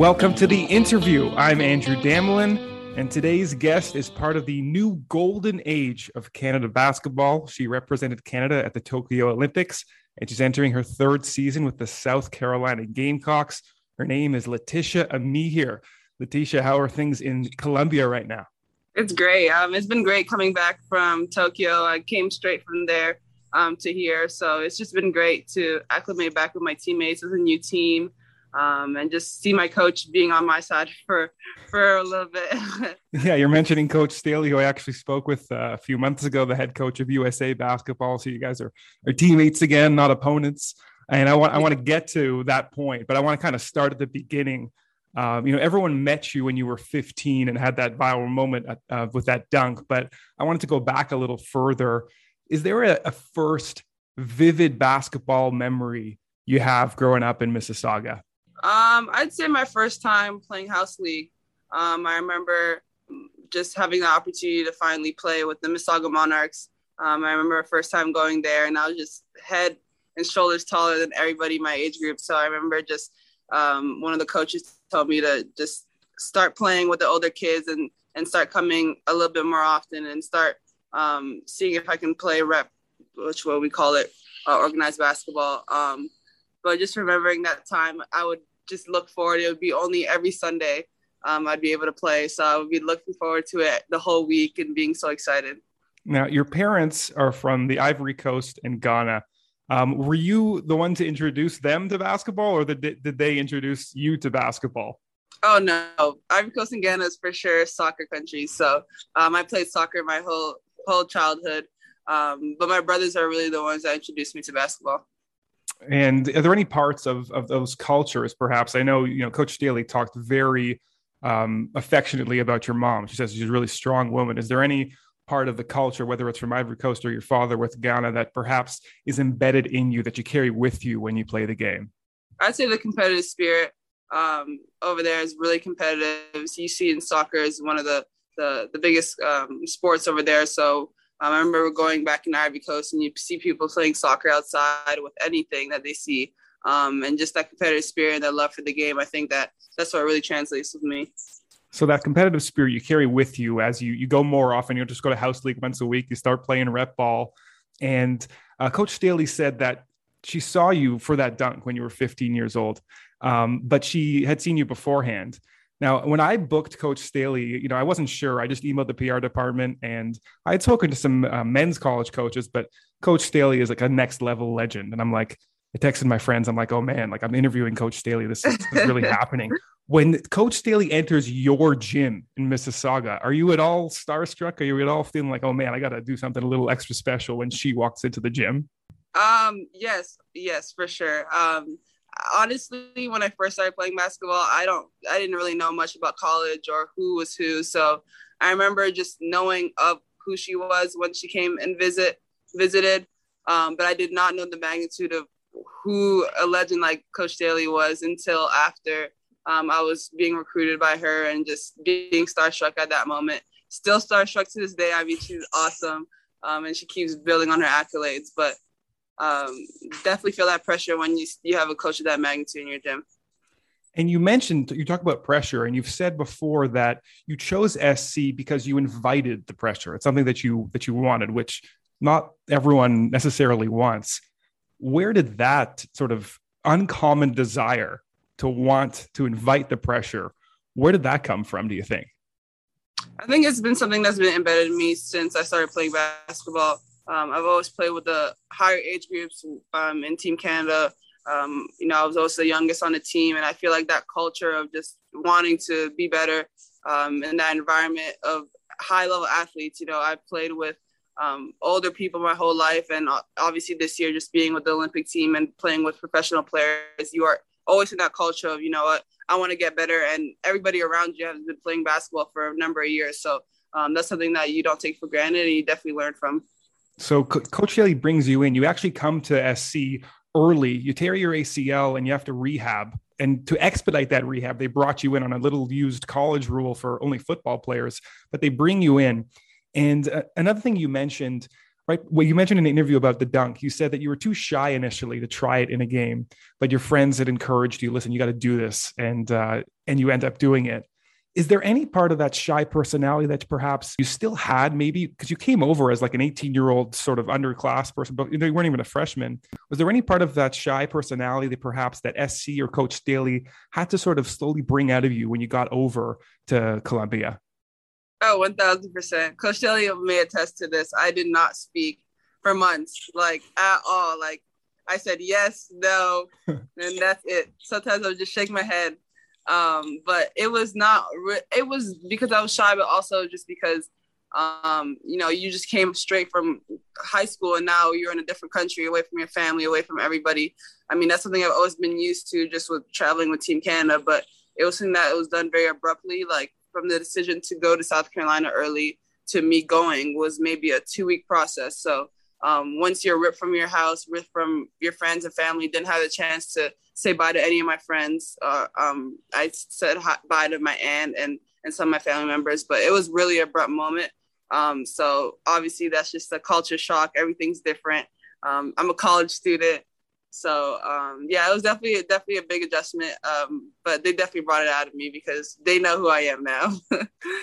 Welcome to the interview. I'm Andrew Damelin, and today's guest is part of the new golden age of Canada basketball. She represented Canada at the Tokyo Olympics, and she's entering her third season with the South Carolina Gamecocks. Her name is Laeticia Amihere. Laeticia, how are things in Columbia right now? It's great. Um, it's been great coming back from Tokyo. I came straight from there um, to here, so it's just been great to acclimate back with my teammates as a new team um, and just see my coach being on my side for for a little bit. yeah, you're mentioning Coach Staley, who I actually spoke with uh, a few months ago, the head coach of USA basketball. So you guys are, are teammates again, not opponents. And I want I want to get to that point, but I want to kind of start at the beginning. Um, you know, everyone met you when you were 15 and had that viral moment uh, with that dunk. But I wanted to go back a little further. Is there a, a first vivid basketball memory you have growing up in Mississauga? Um, I'd say my first time playing house league. Um, I remember just having the opportunity to finally play with the Mississauga Monarchs. Um, I remember first time going there, and I was just head and shoulders taller than everybody in my age group. So I remember just um, one of the coaches told me to just start playing with the older kids and and start coming a little bit more often and start um, seeing if I can play rep, which what we call it, uh, organized basketball. Um, but just remembering that time, I would just look forward. It would be only every Sunday um, I'd be able to play. So I would be looking forward to it the whole week and being so excited. Now, your parents are from the Ivory Coast and Ghana. Um, were you the one to introduce them to basketball, or did, did they introduce you to basketball? Oh no, Ivory Coast and Ghana is for sure soccer country. So um, I played soccer my whole whole childhood, um, but my brothers are really the ones that introduced me to basketball. And are there any parts of, of those cultures, perhaps? I know, you know, Coach Staley talked very um, affectionately about your mom. She says she's a really strong woman. Is there any part of the culture, whether it's from Ivory Coast or your father with Ghana, that perhaps is embedded in you that you carry with you when you play the game? I'd say the competitive spirit um, over there is really competitive. You see in soccer is one of the the, the biggest um, sports over there. So um, I remember going back in Ivory Coast and you see people playing soccer outside with anything that they see. Um, and just that competitive spirit and that love for the game. I think that that's what really translates with me. So that competitive spirit you carry with you as you you go more often. You'll just go to house league once a week. You start playing rep ball, and uh, Coach Staley said that she saw you for that dunk when you were 15 years old, um, but she had seen you beforehand. Now, when I booked Coach Staley, you know, I wasn't sure. I just emailed the PR department and I had spoken to some uh, men's college coaches, but Coach Staley is like a next level legend. And I'm like, I texted my friends. I'm like, oh man, like I'm interviewing Coach Staley. This is, this is really happening. When Coach Staley enters your gym in Mississauga, are you at all starstruck? Are you at all feeling like, oh man, I got to do something a little extra special when she walks into the gym? Um, yes, yes, for sure. Um, honestly, when I first started playing basketball, I don't, I didn't really know much about college or who was who. So I remember just knowing of who she was when she came and visit visited, um, but I did not know the magnitude of who a legend like Coach Staley was until after um, I was being recruited by her and just being starstruck at that moment. Still starstruck to this day. I mean, she's awesome, um, and she keeps building on her accolades. But um, definitely feel that pressure when you you have a coach of that magnitude in your gym. And you mentioned you talk about pressure, and you've said before that you chose SC because you invited the pressure. It's something that you that you wanted, which not everyone necessarily wants. Where did that sort of uncommon desire to want to invite the pressure, where did that come from? Do you think? I think it's been something that's been embedded in me since I started playing basketball. Um, I've always played with the higher age groups um, in Team Canada. Um, you know, I was also the youngest on the team, and I feel like that culture of just wanting to be better um, in that environment of high level athletes. You know, I've played with um, older people my whole life, and obviously this year, just being with the Olympic team and playing with professional players, you are always in that culture of you know what I want to get better, and everybody around you has been playing basketball for a number of years, so um, that's something that you don't take for granted, and you definitely learn from. So Co- Coach Staley brings you in. You actually come to SC early. You tear your ACL and you have to rehab. And to expedite that rehab, they brought you in on a little used college rule for only football players, but they bring you in. And uh, another thing you mentioned, right? Well, you mentioned in an interview about the dunk. You said that you were too shy initially to try it in a game, but your friends had encouraged you. Listen, you got to do this. And uh, and you end up doing it. Is there any part of that shy personality that perhaps you still had, maybe because you came over as like an 18 year old sort of underclass person, but you weren't even a freshman? Was there any part of that shy personality that perhaps that SC or Coach Staley had to sort of slowly bring out of you when you got over to Columbia? Oh, 1000%. Coach Staley may attest to this. I did not speak for months, like at all. Like I said yes, no, and that's it. Sometimes I would just shake my head um, but it was not, re- it was because I was shy, but also just because, um, you know, you just came straight from high school and now you're in a different country, away from your family, away from everybody. I mean, that's something I've always been used to just with traveling with Team Canada, but it was something that was done very abruptly, like from the decision to go to South Carolina early to me going was maybe a two week process. So um, once you're ripped from your house, ripped from your friends and family, didn't have a chance to say bye to any of my friends. Uh, um, I said hi, bye to my aunt and and some of my family members, but it was really abrupt moment. Um, so obviously that's just a culture shock. Everything's different. Um, I'm a college student. So um, yeah, it was definitely definitely a big adjustment. Um, but they definitely brought it out of me because they know who I am now.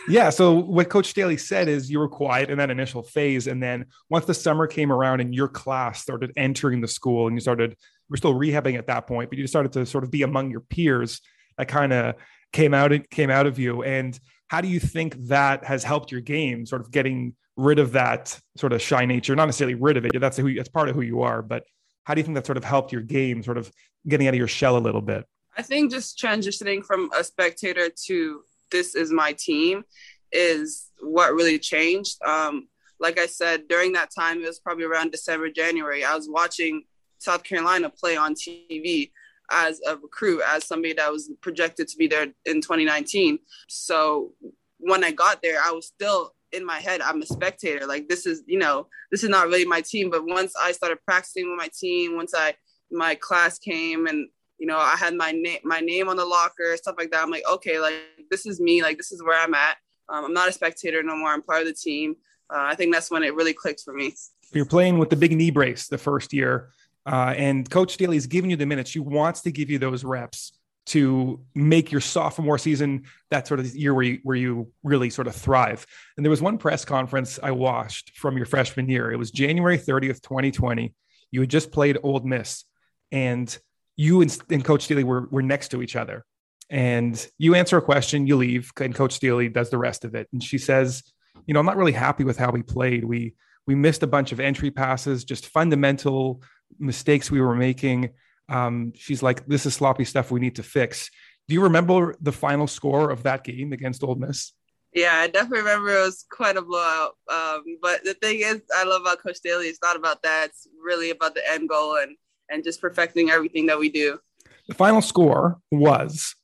yeah. So what Coach Staley said is you were quiet in that initial phase, and then once the summer came around and your class started entering the school, and you started we're still rehabbing at that point, but you started to sort of be among your peers. That kind of came out came out of you. And how do you think that has helped your game? Sort of getting rid of that sort of shy nature, not necessarily rid of it. That's who that's part of who you are, but how do you think that sort of helped your game, sort of getting out of your shell a little bit? I think just transitioning from a spectator to this is my team is what really changed. Um, like I said, during that time, it was probably around December, January. I was watching South Carolina play on TV as a recruit, as somebody that was projected to be there in 2019. So when I got there, I was still in my head, I'm a spectator. Like this is, you know, this is not really my team. But once I started practicing with my team, once I my class came and you know I had my name my name on the locker, stuff like that. I'm like, okay, like this is me. Like this is where I'm at. Um, I'm not a spectator no more. I'm part of the team. Uh, I think that's when it really clicked for me. You're playing with the big knee brace the first year, uh, and Coach Staley's giving you the minutes. She wants to give you those reps to make your sophomore season that sort of year where you, where you really sort of thrive. And there was one press conference I watched from your freshman year. It was January 30th, 2020. You had just played Ole Miss, and you and, and Coach Staley were, were next to each other. And you answer a question, you leave, and Coach Staley does the rest of it. And she says, "You know, I'm not really happy with how we played. We we missed a bunch of entry passes, just fundamental mistakes we were making." Um, she's like, "This is sloppy stuff. We need to fix." Do you remember the final score of that game against Ole Miss? Yeah, I definitely remember it was quite a blowout. Um, but the thing is, I love about Coach Staley. It's not about that. It's really about the end goal and and just perfecting everything that we do. The final score was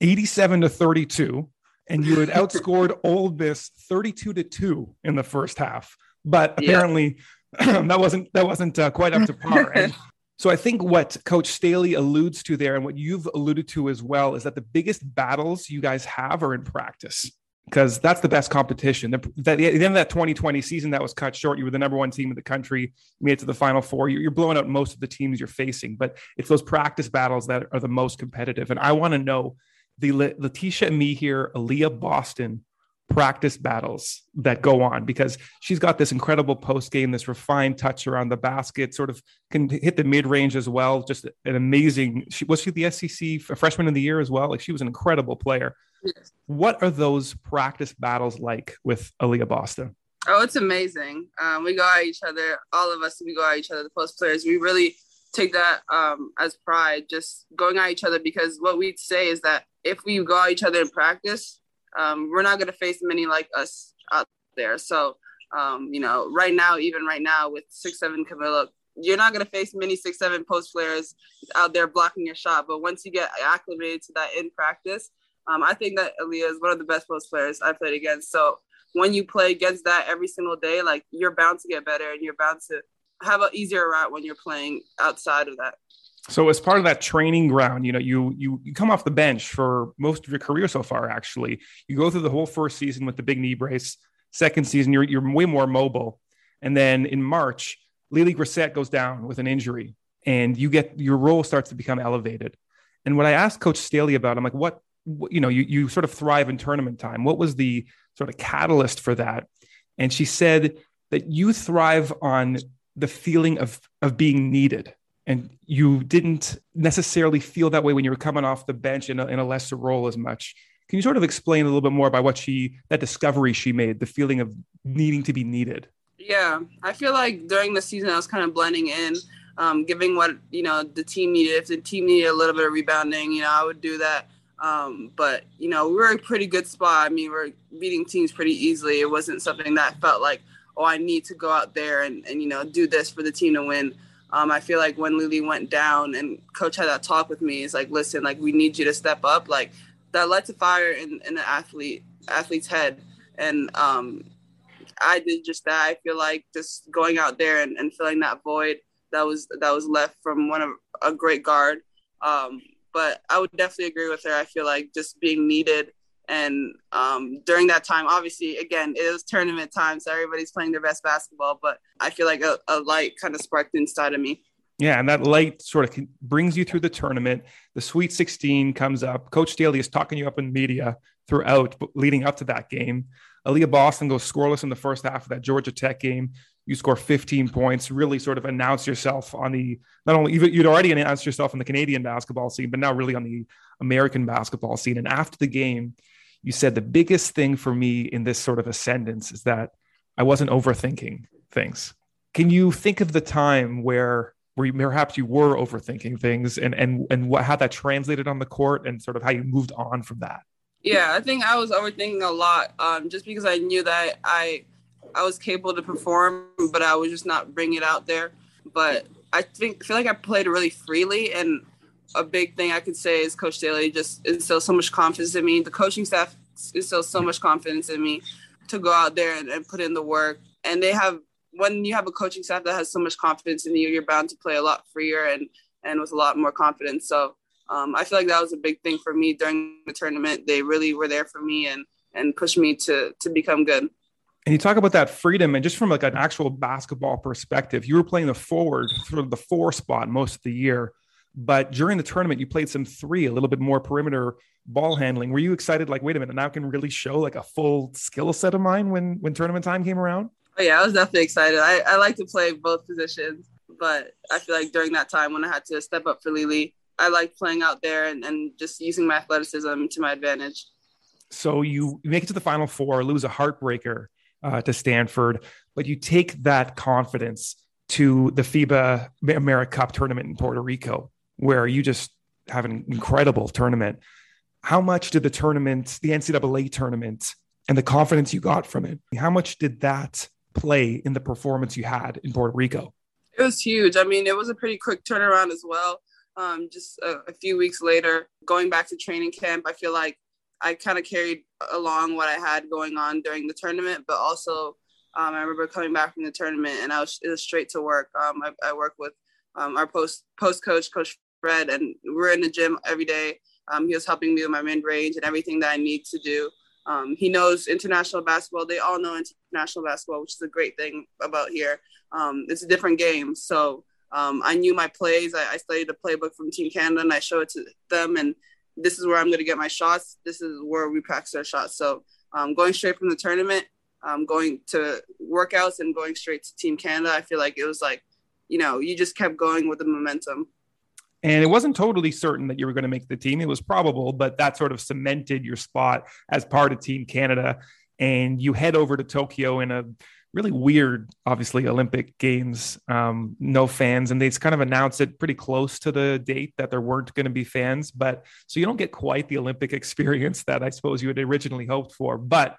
87 to 32, and you had outscored Ole Miss 32 to two in the first half. But apparently, yeah. that wasn't that wasn't uh, quite up to par. And so I think what Coach Staley alludes to there, and what you've alluded to as well, is that the biggest battles you guys have are in practice because that's the best competition. The, the, the, end of that 2020 season that was cut short, you were the number one team in the country, made it to the final four. You're, you're blowing out most of the teams you're facing, but it's those practice battles that are the most competitive. And I want to know the Laeticia Amihere, Aliyah Boston practice battles that go on because she's got this incredible post game, this refined touch around the basket, sort of can hit the mid range as well. Just an amazing. She was she the SEC freshman of the year as well. Like she was an incredible player. Yes. What are those practice battles like with Aliyah Boston? Oh, it's amazing. Um, we go at each other. All of us, we go at each other. The post players, we really take that um, as pride, just going at each other because what we say is that if we go at each other in practice, um, we're not going to face many like us out there. So, um, you know, right now, even right now with six seven Kamilla, you're not going to face many six seven post players out there blocking your shot. But once you get acclimated to that in practice, um, I think that Aliyah is one of the best post players I played against. So when you play against that every single day, like you're bound to get better and you're bound to have an easier route when you're playing outside of that. So as part of that training ground, you know, you you you come off the bench for most of your career so far. Actually, you go through the whole first season with the big knee brace. Second season, you're you're way more mobile, and then in March, LeLe Grissett goes down with an injury, and you get your role starts to become elevated. And what I asked Coach Staley about, I'm like, what you know, you, you sort of thrive in tournament time. What was the sort of catalyst for that? And she said that you thrive on the feeling of, of being needed. And you didn't necessarily feel that way when you were coming off the bench in a, in a lesser role as much. Can you sort of explain a little bit more about what she, that discovery she made, the feeling of needing to be needed? Yeah, I feel like during the season I was kind of blending in, um, giving what you know the team needed. If the team needed a little bit of rebounding, you know, I would do that. Um, but you know, we were a pretty good spot. I mean, we are beating teams pretty easily. It wasn't something that felt like, oh, I need to go out there and, and you know do this for the team to win. Um, I feel like when LeLe went down and coach had that talk with me, it's like, listen, like we need you to step up. Like that lights a fire in, in the athlete athlete's head. And um, I did just that. I feel like just going out there and, and filling that void that was that was left from one of a great guard. Um, but I would definitely agree with her. I feel like just being needed and um, during that time, obviously, again, it was tournament time, so everybody's playing their best basketball. But I feel like a, a light kind of sparked inside of me. Yeah, and that light sort of brings you through the tournament. The Sweet 16 comes up. Coach Staley is talking you up in media throughout, leading up to that game. Aliyah Boston goes scoreless in the first half of that Georgia Tech game. You score 15 points, really sort of announce yourself on the not only you'd already announced yourself in the Canadian basketball scene, but now really on the American basketball scene. And after the game, you said the biggest thing for me in this sort of ascendance is that I wasn't overthinking things. Can you think of the time where where you, perhaps you were overthinking things and and and what how that translated on the court and sort of how you moved on from that yeah i think i was overthinking a lot um, just because i knew that i i was capable to perform but i was just not bringing it out there but i think feel like i played really freely and a big thing i could say is coach Staley just instilled so much confidence in me the coaching staff instilled so much confidence in me to go out there and, and put in the work and they have when you have a coaching staff that has so much confidence in you, you're bound to play a lot freer and and with a lot more confidence. So um, I feel like that was a big thing for me during the tournament. They really were there for me and and pushed me to to become good. And you talk about that freedom, and just from like an actual basketball perspective, you were playing the forward, sort of the four spot most of the year. But during the tournament, you played some three, a little bit more perimeter ball handling. Were you excited? Like, wait a minute, now I can really show like a full skill set of mine when when tournament time came around. Oh, yeah, I was definitely excited. I, I like to play both positions, but I feel like during that time when I had to step up for LeLe, I like playing out there and, and just using my athleticism to my advantage. So you make it to the final four, lose a heartbreaker uh, to Stanford, but you take that confidence to the FIBA AmeriCup tournament in Puerto Rico, where you just have an incredible tournament. How much did the tournament, the NCAA tournament, and the confidence you got from it, how much did that play in the performance you had in Puerto Rico? It was huge. I mean, it was a pretty quick turnaround as well. Um, just a, a few weeks later, going back to training camp, I feel like I kind of carried along what I had going on during the tournament, but also um, I remember coming back from the tournament and I was, was straight to work. Um, I, I work with um, our post post coach, Coach Fred, and we're in the gym every day. Um, he was helping me with my mid range and everything that I need to do. Um, he knows international basketball. They all know international basketball, which is a great thing about here. Um, it's a different game. So um, I knew my plays. I, I, studied the playbook from Team Canada and I showed it to them. And this is where I'm going to get my shots. This is where we practice our shots. So um, going straight from the tournament, um, going to workouts and going straight to Team Canada, I feel like it was like, you know, you just kept going with the momentum. And it wasn't totally certain that you were going to make the team. It was probable, but that sort of cemented your spot as part of Team Canada. And you head over to Tokyo in a really weird, obviously, Olympic Games, um, no fans. And they kind of announced it pretty close to the date that there weren't going to be fans. But so you don't get quite the Olympic experience that I suppose you had originally hoped for. But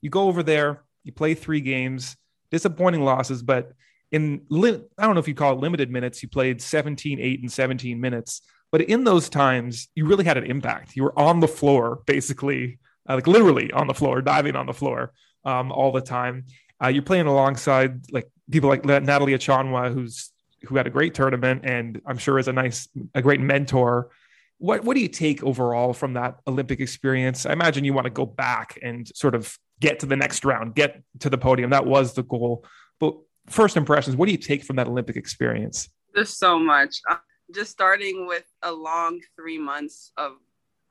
you go over there, you play three games, disappointing losses, but in li- I don't know if you call it limited minutes, you played 17, 8, and 17 minutes. But in those times, you really had an impact. You were on the floor, basically, uh, like literally on the floor, diving on the floor um, all the time. Uh, you're playing alongside like people like Natalie Achonwa, who's who had a great tournament, and I'm sure is a nice, a great mentor. What what do you take overall from that Olympic experience? I imagine you want to go back and sort of get to the next round, get to the podium. That was the goal. But first impressions, what do you take from that Olympic experience? There's so much. Uh, just starting with a long three months of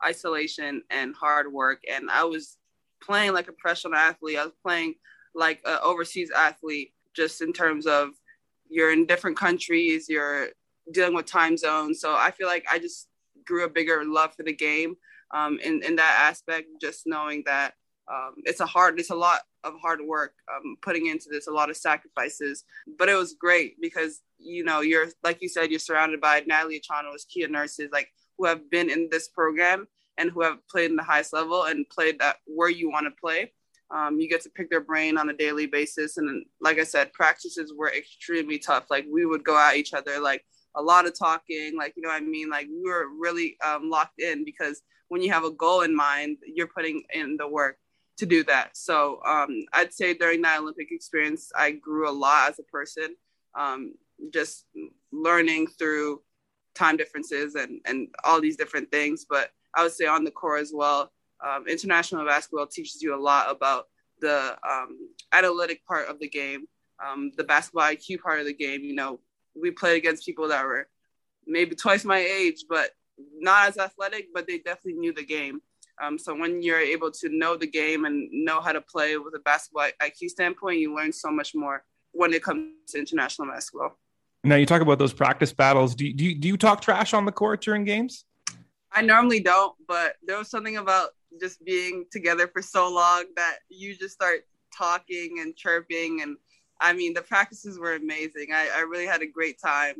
isolation and hard work. And I was playing like a professional athlete. I was playing like an overseas athlete, just in terms of you're in different countries, you're dealing with time zones. So I feel like I just grew a bigger love for the game um, in, in that aspect, just knowing that um, it's a hard, it's a lot of hard work um, putting into this, a lot of sacrifices, but it was great because, you know, you're, like you said, you're surrounded by Natalie Achonwa's Kia Nurses, like who have been in this program and who have played in the highest level and played that where you want to play. Um, you get to pick their brain on a daily basis. And like I said, practices were extremely tough. Like we would go at each other, like a lot of talking, like, you know I mean? Like we were really um, locked in because when you have a goal in mind, you're putting in the work to do that. So um, I'd say during that Olympic experience, I grew a lot as a person, um, just learning through time differences and, and all these different things. But I would say on the core as well, um, international basketball teaches you a lot about the um, analytic part of the game, um, the basketball IQ part of the game. You know, we played against people that were maybe twice my age, but not as athletic, but they definitely knew the game. Um, so when you're able to know the game and know how to play with a basketball IQ standpoint, you learn so much more when it comes to international basketball. Now you talk about those practice battles. Do you, do you, do you talk trash on the court during games? I normally don't, but there was something about just being together for so long that you just start talking and chirping. And I mean, the practices were amazing. I, I really had a great time.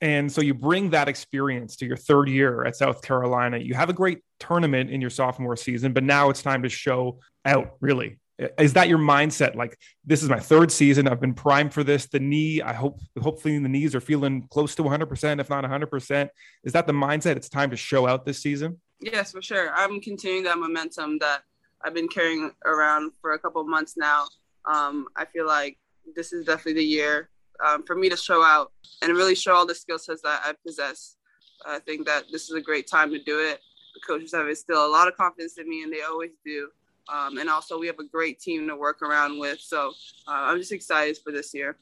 And so you bring that experience to your third year at South Carolina. You have a great tournament in your sophomore season, but now it's time to show out, really. Is that your mindset? Like this is my third season. I've been primed for this. The knee i hope hopefully the knees are feeling close to 100% if not 100% is that the mindset? It's time to show out this season? Yes for sure. I'm continuing that momentum that i've been carrying around for a couple months now. Um, i feel like this is definitely the year um, for me to show out and really show all the skill sets that i possess i think that this is a great time to do it the coaches have instilled a lot of confidence in me and they always do um, and also, we have a great team to work around with. So uh, I'm just excited for this year.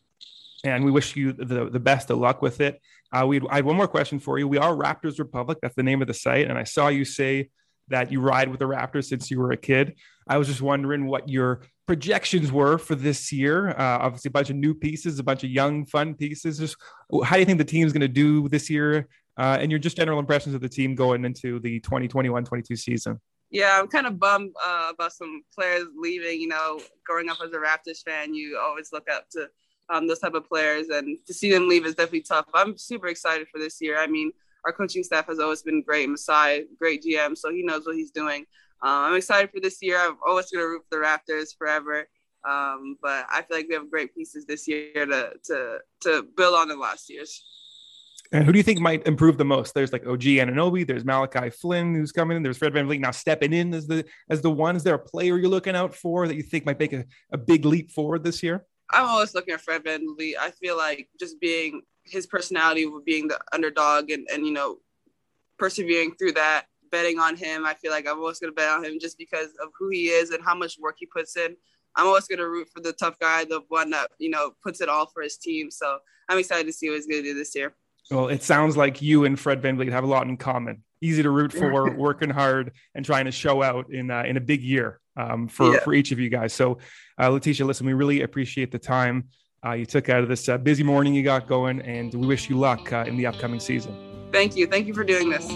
And we wish you the, the best of luck with it. Uh, we I had one more question for you. We are Raptors Republic. That's the name of the site. And I saw you say that you ride with the Raptors since you were a kid. I was just wondering what your projections were for this year. Uh, obviously, a bunch of new pieces, a bunch of young, fun pieces. Just how do you think the team's going to do this year? Uh, and your just general impressions of the team going into the 2021-22 season yeah, I'm kind of bummed uh, about some players leaving. You know, growing up as a Raptors fan, you always look up to um, those type of players, and to see them leave is definitely tough. I'm super excited for this year. I mean, our coaching staff has always been great. Masai, great GM, so he knows what he's doing. Um, I'm excited for this year. I'm always going to root for the Raptors forever. Um, but I feel like we have great pieces this year to to to build on the last years. And who do you think might improve the most? There's like OG Anunoby, there's Malachi Flynn who's coming in, there's Fred VanVleet now stepping in as the as the one. Is there a player you're looking out for that you think might make a, a big leap forward this year? I'm always looking at Fred VanVleet. I feel like just being his personality of being the underdog and, and you know, persevering through that, betting on him. I feel like I'm always gonna bet on him just because of who he is and how much work he puts in. I'm always gonna root for the tough guy, the one that, you know, puts it all for his team. So I'm excited to see what he's gonna do this year. Well, it sounds like you and Fred VanVleet have a lot in common. Easy to root for, working hard, and trying to show out in uh, in a big year um, for yeah. for each of you guys. So, uh, Laeticia, listen, we really appreciate the time uh, you took out of this uh, busy morning you got going, and we wish you luck uh, in the upcoming season. Thank you. Thank you for doing this.